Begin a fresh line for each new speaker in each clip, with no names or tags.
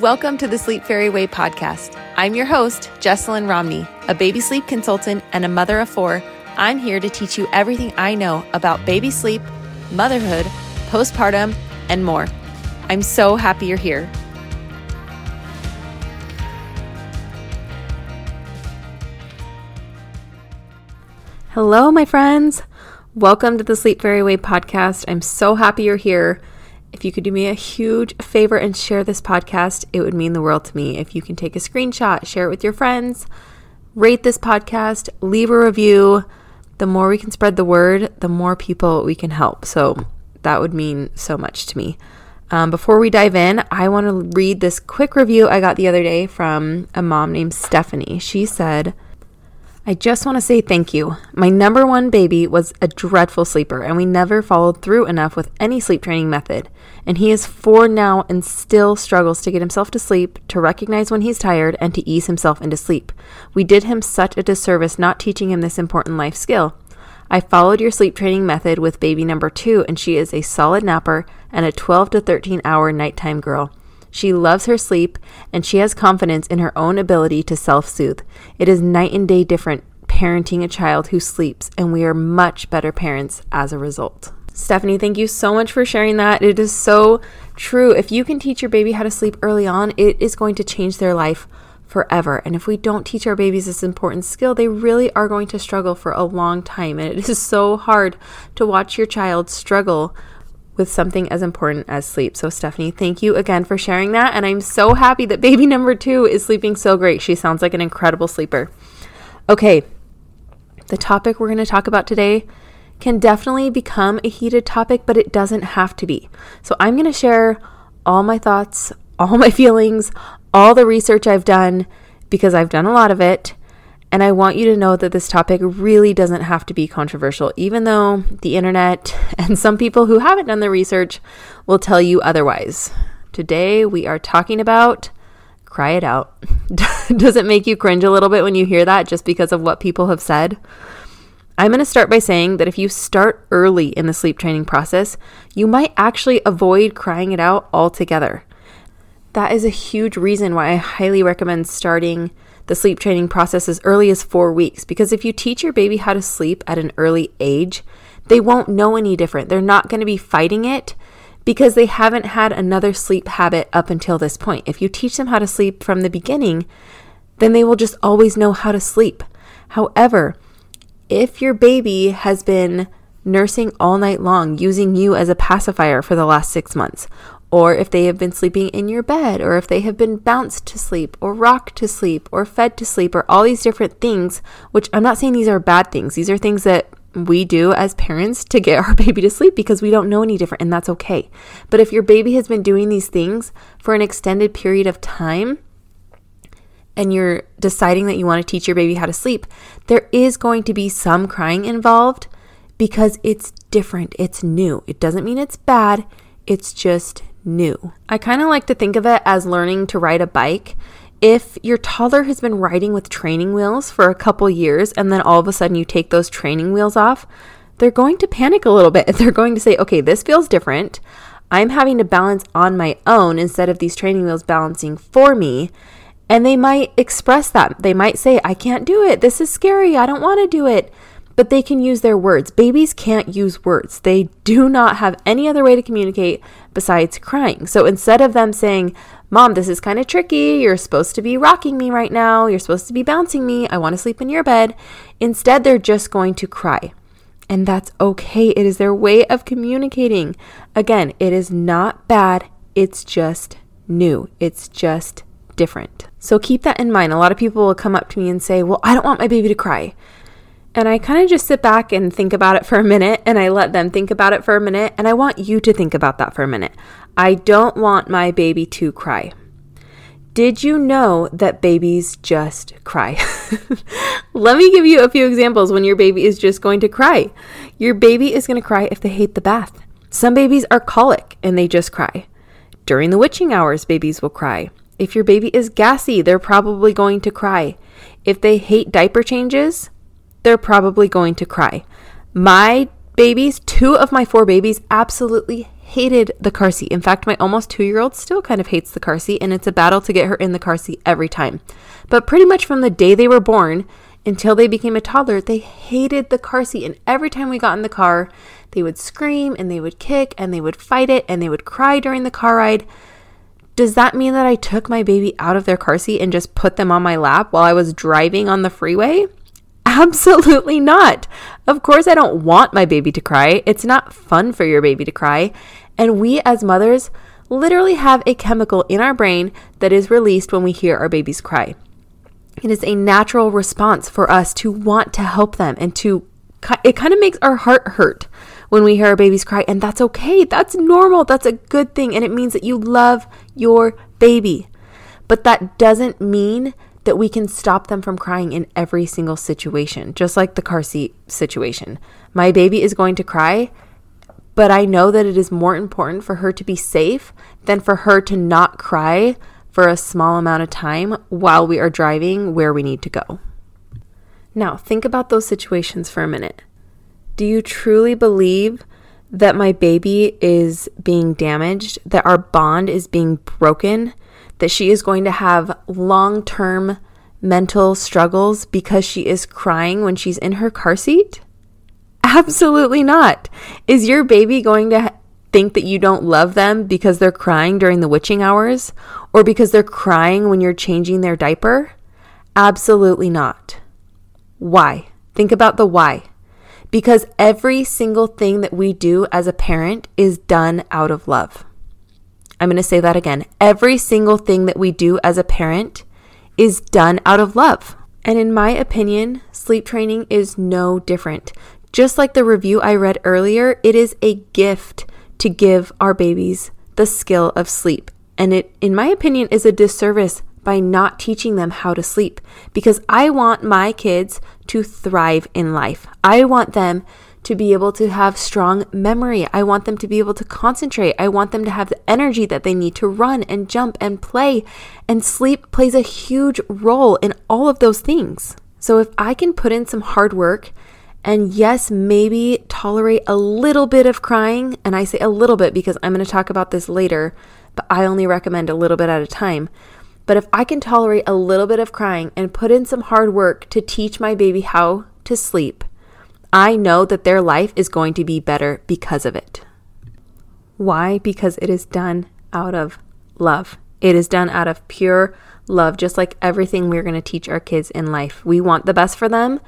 Welcome to the Sleep Fairy Way podcast. I'm your host, Jesselyn Romney, a baby sleep consultant and a mother of four. I'm here to teach you everything I know about baby sleep, motherhood, postpartum, and more. I'm so happy you're here. Hello, my friends. Welcome to the Sleep Fairy Way podcast. I'm so happy you're here. If you could do me a huge favor and share this podcast, it would mean the world to me. If you can take a screenshot, share it with your friends, rate this podcast, leave a review. The more we can spread the word, the more people we can help. So that would mean so much to me. Um, before we dive in, I want to read this quick review I got the other day from a mom named Stephanie. She said, I just want to say thank you. My number one baby was a dreadful sleeper, and we never followed through enough with any sleep training method. And he is four now and still struggles to get himself to sleep, to recognize when he's tired, and to ease himself into sleep. We did him such a disservice not teaching him this important life skill. I followed your sleep training method with baby number two, and she is a solid napper and a 12 to 13 hour nighttime girl. She loves her sleep and she has confidence in her own ability to self soothe. It is night and day different parenting a child who sleeps, and we are much better parents as a result. Stephanie, thank you so much for sharing that. It is so true. If you can teach your baby how to sleep early on, it is going to change their life forever. And if we don't teach our babies this important skill, they really are going to struggle for a long time. And it is so hard to watch your child struggle with something as important as sleep. So, Stephanie, thank you again for sharing that. And I'm so happy that baby number two is sleeping so great. She sounds like an incredible sleeper. Okay, the topic we're going to talk about today can definitely become a heated topic, but it doesn't have to be. So, I'm going to share all my thoughts, all my feelings, all the research I've done because I've done a lot of it and I want you to know that this topic really doesn't have to be controversial, even though the internet and some people who haven't done the research will tell you otherwise. Today, we are talking about cry it out. Does it make you cringe a little bit when you hear that just because of what people have said? I'm going to start by saying that if you start early in the sleep training process, you might actually avoid crying it out altogether. That is a huge reason why I highly recommend starting the sleep training process as early as four weeks because if you teach your baby how to sleep at an early age, they won't know any different. They're not going to be fighting it because they haven't had another sleep habit up until this point. If you teach them how to sleep from the beginning, then they will just always know how to sleep. However, if your baby has been nursing all night long using you as a pacifier for the last six months, or if they have been sleeping in your bed, or if they have been bounced to sleep, or rocked to sleep, or fed to sleep, or all these different things, which I'm not saying these are bad things. These are things that we do as parents to get our baby to sleep because we don't know any different, and that's okay. But if your baby has been doing these things for an extended period of time, and you're deciding that you want to teach your baby how to sleep, there is going to be some crying involved because it's different, it's new. It doesn't mean it's bad, it's just new. I kind of like to think of it as learning to ride a bike. If your toddler has been riding with training wheels for a couple years and then all of a sudden you take those training wheels off, they're going to panic a little bit. They're going to say, okay, this feels different. I'm having to balance on my own instead of these training wheels balancing for me. And they might express that. They might say, I can't do it. This is scary. I don't want to do it but they can use their words. Babies can't use words. They do not have any other way to communicate besides crying. So instead of them saying, Mom, this is kind of tricky. You're supposed to be rocking me right now. You're supposed to be bouncing me. I want to sleep in your bed. Instead, they're just going to cry. And that's okay. It is their way of communicating. Again, it is not bad. It's just new. It's just different. So keep that in mind. A lot of people will come up to me and say, Well, I don't want my baby to cry. And I kind of just sit back and think about it for a minute and I let them think about it for a minute. And I want you to think about that for a minute. I don't want my baby to cry. Did you know that babies just cry? Let me give you a few examples when your baby is just going to cry. Your baby is going to cry if they hate the bath. Some babies are colic and they just cry. During the witching hours, babies will cry. If your baby is gassy, they're probably going to cry. If they hate diaper changes, they're probably going to cry. My babies, two of my four babies, absolutely hated the car seat. In fact, my almost two year old still kind of hates the car seat, and it's a battle to get her in the car seat every time. But pretty much from the day they were born until they became a toddler, they hated the car seat. And every time we got in the car, they would scream and they would kick and they would fight it and they would cry during the car ride. Does that mean that I took my baby out of their car seat and just put them on my lap while I was driving on the freeway? Absolutely not. Of course, I don't want my baby to cry. It's not fun for your baby to cry. And we as mothers literally have a chemical in our brain that is released when we hear our babies cry. It is a natural response for us to want to help them and to, it kind of makes our heart hurt when we hear our babies cry. And that's okay. That's normal. That's a good thing. And it means that you love your baby. But that doesn't mean that we can stop them from crying in every single situation, just like the car seat situation. My baby is going to cry, but I know that it is more important for her to be safe than for her to not cry for a small amount of time while we are driving where we need to go. Now, think about those situations for a minute. Do you truly believe that my baby is being damaged, that our bond is being broken, that she is going to have long term mental struggles because she is crying when she's in her car seat? Absolutely not. Is your baby going to think that you don't love them because they're crying during the witching hours or because they're crying when you're changing their diaper? Absolutely not. Why? Think about the why. Because every single thing that we do as a parent is done out of love. I'm going to say that again. Every single thing that we do as a parent is done out of love. And in my opinion, sleep training is no different. Just like the review I read earlier, it is a gift to give our babies the skill of sleep. And it, in my opinion, is a disservice by not teaching them how to sleep because I want my kids to thrive in life. I want them to be able to have strong memory. I want them to be able to concentrate. I want them to have the energy that they need to run and jump and play. And sleep plays a huge role in all of those things. So if I can put in some hard work and yes, maybe tolerate a little bit of crying, and I say a little bit because I'm going to talk about this later, but I only recommend a little bit at a time. But if I can tolerate a little bit of crying and put in some hard work to teach my baby how to sleep, I know that their life is going to be better because of it. Why? Because it is done out of love. It is done out of pure love, just like everything we're going to teach our kids in life. We want the best for them.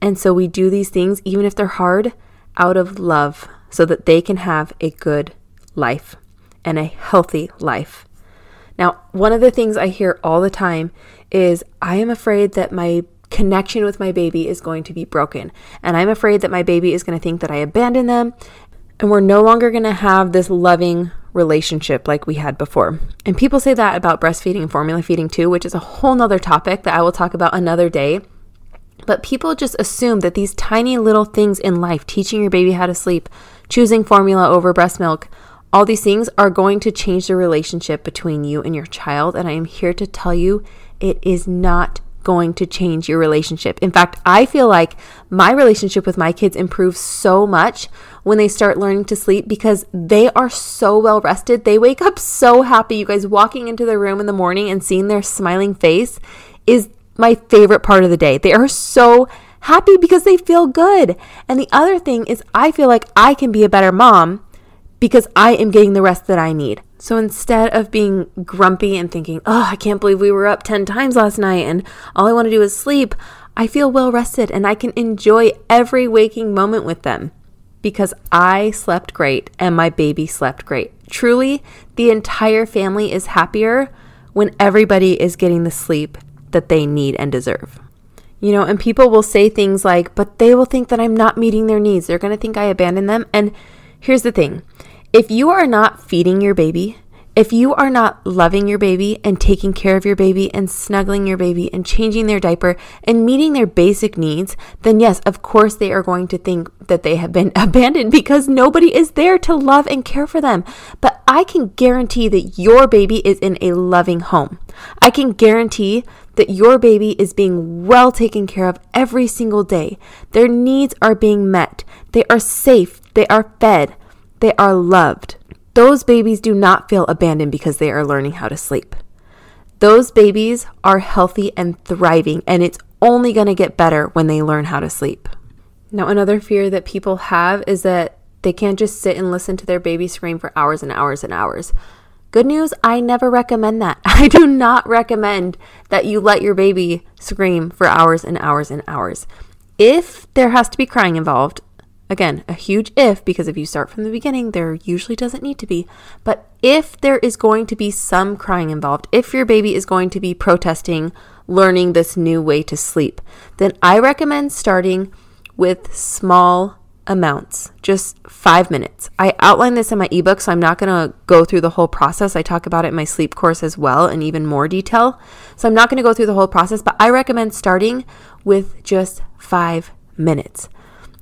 And so we do these things, even if they're hard, out of love so that they can have a good life and a healthy life. Now, one of the things I hear all the time is I am afraid that my connection with my baby is going to be broken. And I'm afraid that my baby is going to think that I abandoned them and we're no longer going to have this loving relationship like we had before. And people say that about breastfeeding and formula feeding too, which is a whole nother topic that I will talk about another day. But people just assume that these tiny little things in life, teaching your baby how to sleep, choosing formula over breast milk, all these things are going to change the relationship between you and your child. And I am here to tell you it is not going to change your relationship. In fact, I feel like my relationship with my kids improves so much when they start learning to sleep because they are so well rested. They wake up so happy. You guys walking into the room in the morning and seeing their smiling face is my favorite part of the day. They are so happy because they feel good. And the other thing is, I feel like I can be a better mom because I am getting the rest that I need. So instead of being grumpy and thinking, oh, I can't believe we were up 10 times last night and all I want to do is sleep, I feel well rested and I can enjoy every waking moment with them because I slept great and my baby slept great. Truly, the entire family is happier when everybody is getting the sleep that they need and deserve. You know, and people will say things like, but they will think that I'm not meeting their needs. They're going to think I abandoned them. And here's the thing if you are not feeding your baby, if you are not loving your baby and taking care of your baby and snuggling your baby and changing their diaper and meeting their basic needs, then yes, of course they are going to think that they have been abandoned because nobody is there to love and care for them. But I can guarantee that your baby is in a loving home. I can guarantee that your baby is being well taken care of every single day. Their needs are being met. They are safe. They are fed. They are loved. those babies do not feel abandoned because they are learning how to sleep. Those babies are healthy and thriving, and it's only going to get better when they learn how to sleep. Now, another fear that people have is that they can't just sit and listen to their baby scream for hours and hours and hours. Good news, I never recommend that. I do not recommend that you let your baby scream for hours and hours and hours. If there has to be crying involved, Again, a huge if, because if you start from the beginning, there usually doesn't need to be. But if there is going to be some crying involved, if your baby is going to be protesting learning this new way to sleep, then I recommend starting with small amounts, just five minutes. I outline this in my ebook, so I'm not going to go through the whole process. I talk about it in my sleep course as well in even more detail. So I'm not going to go through the whole process, but I recommend starting with just five minutes.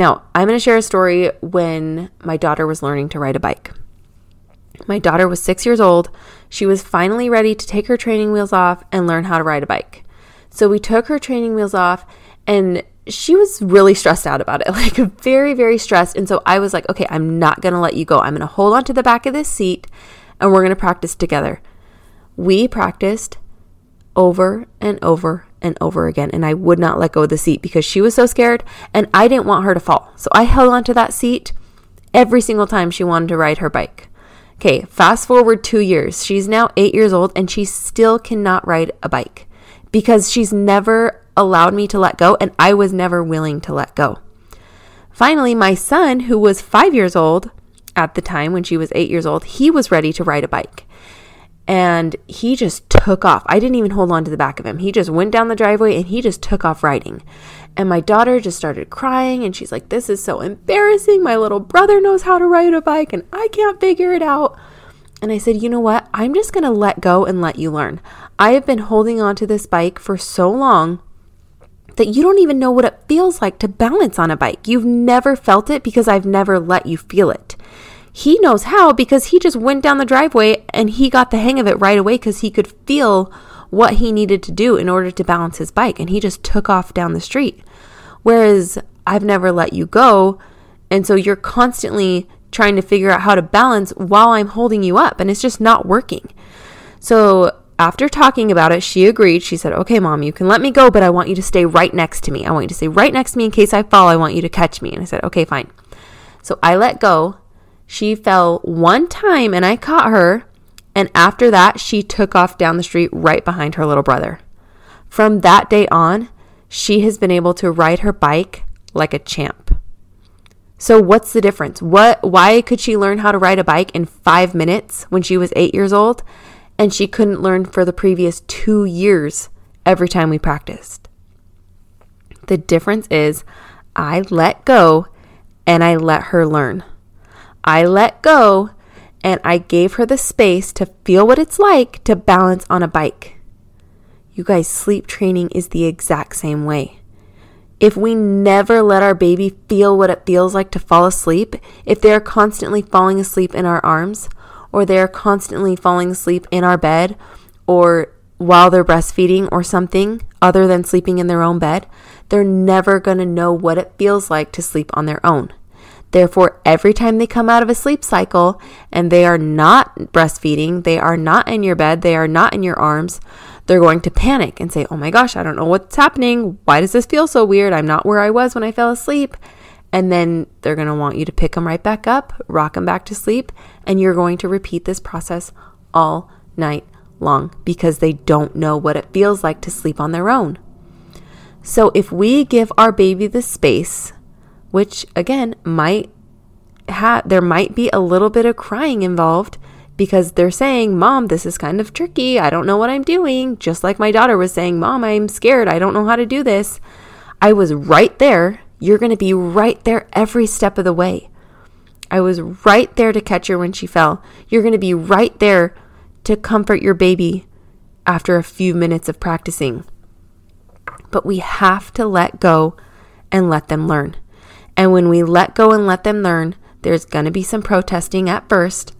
Now, I'm going to share a story when my daughter was learning to ride a bike. My daughter was six years old. She was finally ready to take her training wheels off and learn how to ride a bike. So we took her training wheels off, and she was really stressed out about it, like very, very stressed. And so I was like, okay, I'm not going to let you go. I'm going to hold on to the back of this seat and we're going to practice together. We practiced over and over and over again. And I would not let go of the seat because she was so scared and I didn't want her to fall. So I held onto that seat every single time she wanted to ride her bike. Okay, fast forward two years. She's now eight years old and she still cannot ride a bike because she's never allowed me to let go and I was never willing to let go. Finally, my son, who was five years old at the time when she was eight years old, he was ready to ride a bike and he just took off. I didn't even hold on to the back of him. He just went down the driveway and he just took off riding. And my daughter just started crying and she's like, This is so embarrassing. My little brother knows how to ride a bike and I can't figure it out. And I said, You know what? I'm just going to let go and let you learn. I have been holding on to this bike for so long that you don't even know what it feels like to balance on a bike. You've never felt it because I've never let you feel it he knows how because he just went down the driveway and he got the hang of it right away because he could feel what he needed to do in order to balance his bike and he just took off down the street. Whereas I've never let you go. And so you're constantly trying to figure out how to balance while I'm holding you up and it's just not working. So after talking about it, she agreed. She said, Okay, mom, you can let me go, but I want you to stay right next to me. I want you to stay right next to me in case I fall. I want you to catch me. And I said, Okay, fine. So I let go she fell one time and I caught her. And after that, she took off down the street right behind her little brother. From that day on, she has been able to ride her bike like a champ. So what's the difference? What why could she learn how to ride a bike in 5 minutes when she was 8 years old and she couldn't learn for the previous 2 years every time we practiced? The difference is I let go and I let her learn. I let go and I gave her the space to feel what it's like to balance on a bike. You guys, sleep training is the exact same way. If we never let our baby feel what it feels like to fall asleep, if they're constantly falling asleep in our arms, or they're constantly falling asleep in our bed, or while they're breastfeeding, or something other than sleeping in their own bed, they're never going to know what it feels like to sleep on their own. Therefore, every time they come out of a sleep cycle and they are not breastfeeding, they are not in your bed, they are not in your arms, they're going to panic and say, Oh my gosh, I don't know what's happening. Why does this feel so weird? I'm not where I was when I fell asleep. And then they're going to want you to pick them right back up, rock them back to sleep, and you're going to repeat this process all night long because they don't know what it feels like to sleep on their own. So if we give our baby the space, which again might have there might be a little bit of crying involved because they're saying, "Mom, this is kind of tricky. I don't know what I'm doing." Just like my daughter was saying, "Mom, I'm scared. I don't know how to do this." I was right there. You're going to be right there every step of the way. I was right there to catch her when she fell. You're going to be right there to comfort your baby after a few minutes of practicing. But we have to let go and let them learn. And when we let go and let them learn, there's going to be some protesting at first,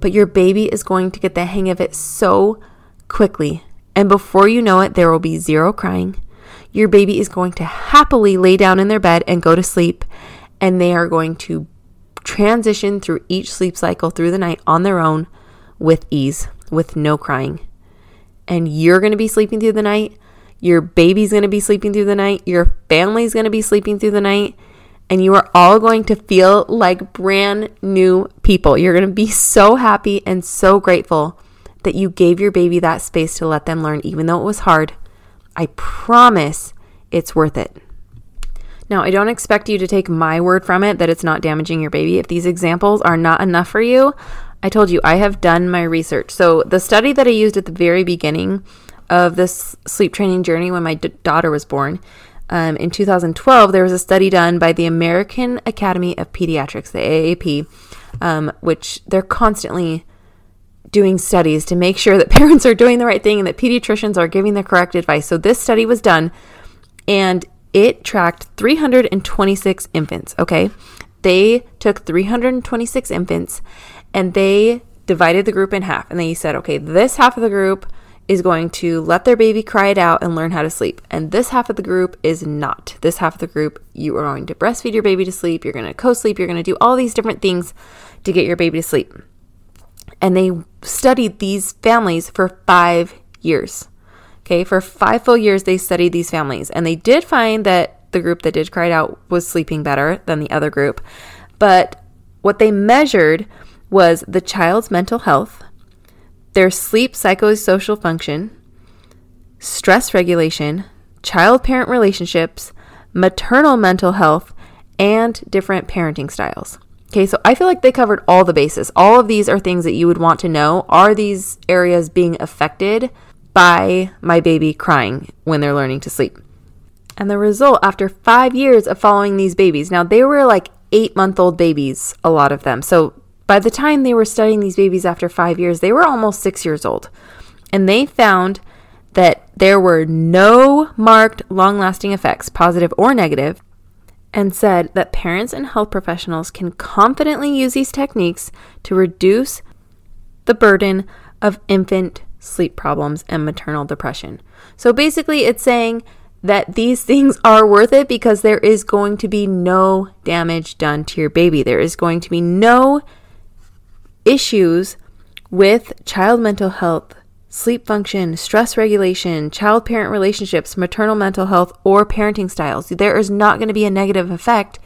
but your baby is going to get the hang of it so quickly. And before you know it, there will be zero crying. Your baby is going to happily lay down in their bed and go to sleep, and they are going to transition through each sleep cycle through the night on their own with ease, with no crying. And you're going to be sleeping through the night. Your baby's going to be sleeping through the night. Your family's going to be sleeping through the night. And you are all going to feel like brand new people. You're going to be so happy and so grateful that you gave your baby that space to let them learn, even though it was hard. I promise it's worth it. Now, I don't expect you to take my word from it that it's not damaging your baby. If these examples are not enough for you, I told you I have done my research. So, the study that I used at the very beginning of this sleep training journey when my d- daughter was born, um, in 2012, there was a study done by the American Academy of Pediatrics, the AAP, um, which they're constantly doing studies to make sure that parents are doing the right thing and that pediatricians are giving the correct advice. So, this study was done and it tracked 326 infants, okay? They took 326 infants and they divided the group in half. And they said, okay, this half of the group is going to let their baby cry it out and learn how to sleep. And this half of the group is not. This half of the group, you are going to breastfeed your baby to sleep. You're going to co sleep. You're going to do all these different things to get your baby to sleep. And they studied these families for five years. Okay, for five full years, they studied these families, and they did find that the group that did cry it out was sleeping better than the other group. But what they measured was the child's mental health, their sleep psychosocial function, stress regulation, child parent relationships, maternal mental health, and different parenting styles. Okay, so I feel like they covered all the bases. All of these are things that you would want to know. Are these areas being affected by my baby crying when they're learning to sleep. And the result, after five years of following these babies, now they were like eight month old babies, a lot of them. So by the time they were studying these babies after five years, they were almost six years old. And they found that there were no marked long lasting effects, positive or negative, and said that parents and health professionals can confidently use these techniques to reduce the burden of infant sleep problems, and maternal depression. So basically, it's saying that these things are worth it because there is going to be no damage done to your baby. There is going to be no issues with child mental health, sleep function, stress regulation, child parent relationships, maternal mental health, or parenting styles. There is not going to be a negative effect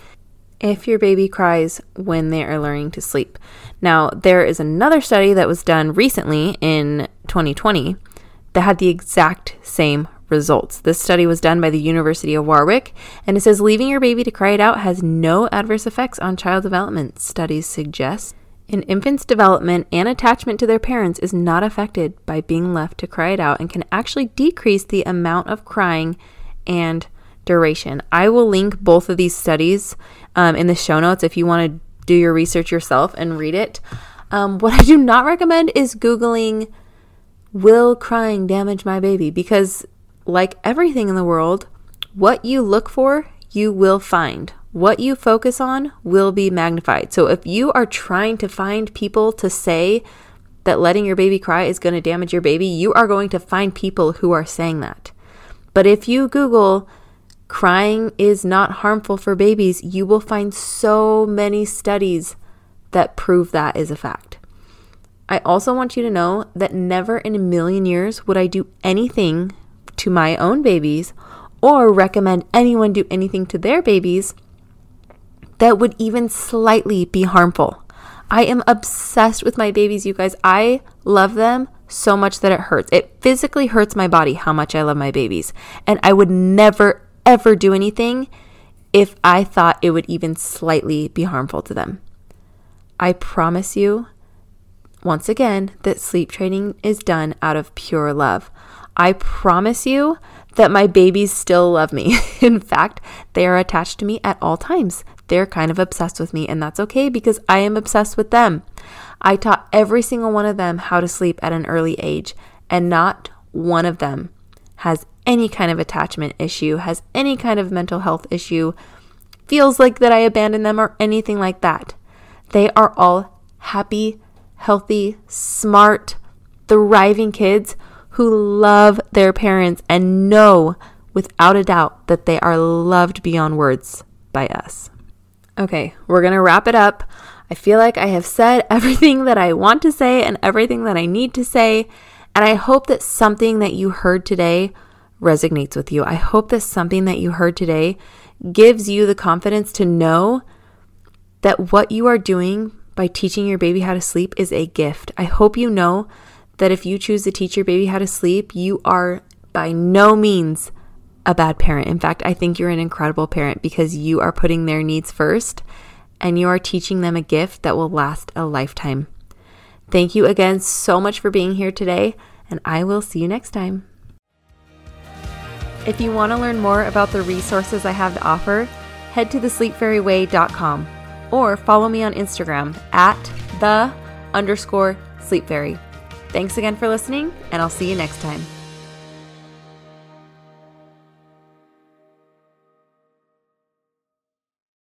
if your baby cries when they are learning to sleep. Now, there is another study that was done recently in 2020 that had the exact same results. This study was done by the University of Warwick, and it says leaving your baby to cry it out has no adverse effects on child development. Studies suggest an infant's development and attachment to their parents is not affected by being left to cry it out and can actually decrease the amount of crying and duration. I will link both of these studies um, in the show notes if you want to do your research yourself and read it. Um, what I do not recommend is Googling, Will crying damage my baby? Because, like everything in the world, what you look for, you will find. What you focus on will be magnified. So, if you are trying to find people to say that letting your baby cry is going to damage your baby, you are going to find people who are saying that. But if you Google, crying is not harmful for babies, you will find so many studies that prove that is a fact. I also want you to know that never in a million years would I do anything to my own babies or recommend anyone do anything to their babies that would even slightly be harmful. I am obsessed with my babies, you guys. I love them so much that it hurts. It physically hurts my body how much I love my babies. And I would never, ever do anything if I thought it would even slightly be harmful to them. I promise you, once again, that sleep training is done out of pure love. I promise you that my babies still love me. In fact, they are attached to me at all times. They're kind of obsessed with me, and that's okay because I am obsessed with them. I taught every single one of them how to sleep at an early age, and not one of them has any kind of attachment issue, has any kind of mental health issue, feels like that I abandoned them, or anything like that. They are all happy, healthy, smart, thriving kids who love their parents and know without a doubt that they are loved beyond words by us. Okay, we're going to wrap it up. I feel like I have said everything that I want to say and everything that I need to say. And I hope that something that you heard today resonates with you. I hope that something that you heard today gives you the confidence to know that what you are doing by teaching your baby how to sleep is a gift. I hope you know that if you choose to teach your baby how to sleep, you are by no means a bad parent. In fact, I think you're an incredible parent because you are putting their needs first and you are teaching them a gift that will last a lifetime. Thank you again so much for being here today, and I will see you next time. If you want to learn more about the resources I have to offer, head to thesleepfairyway.com or follow me on Instagram at the underscore sleep fairy. Thanks again for listening, and I'll see you next time.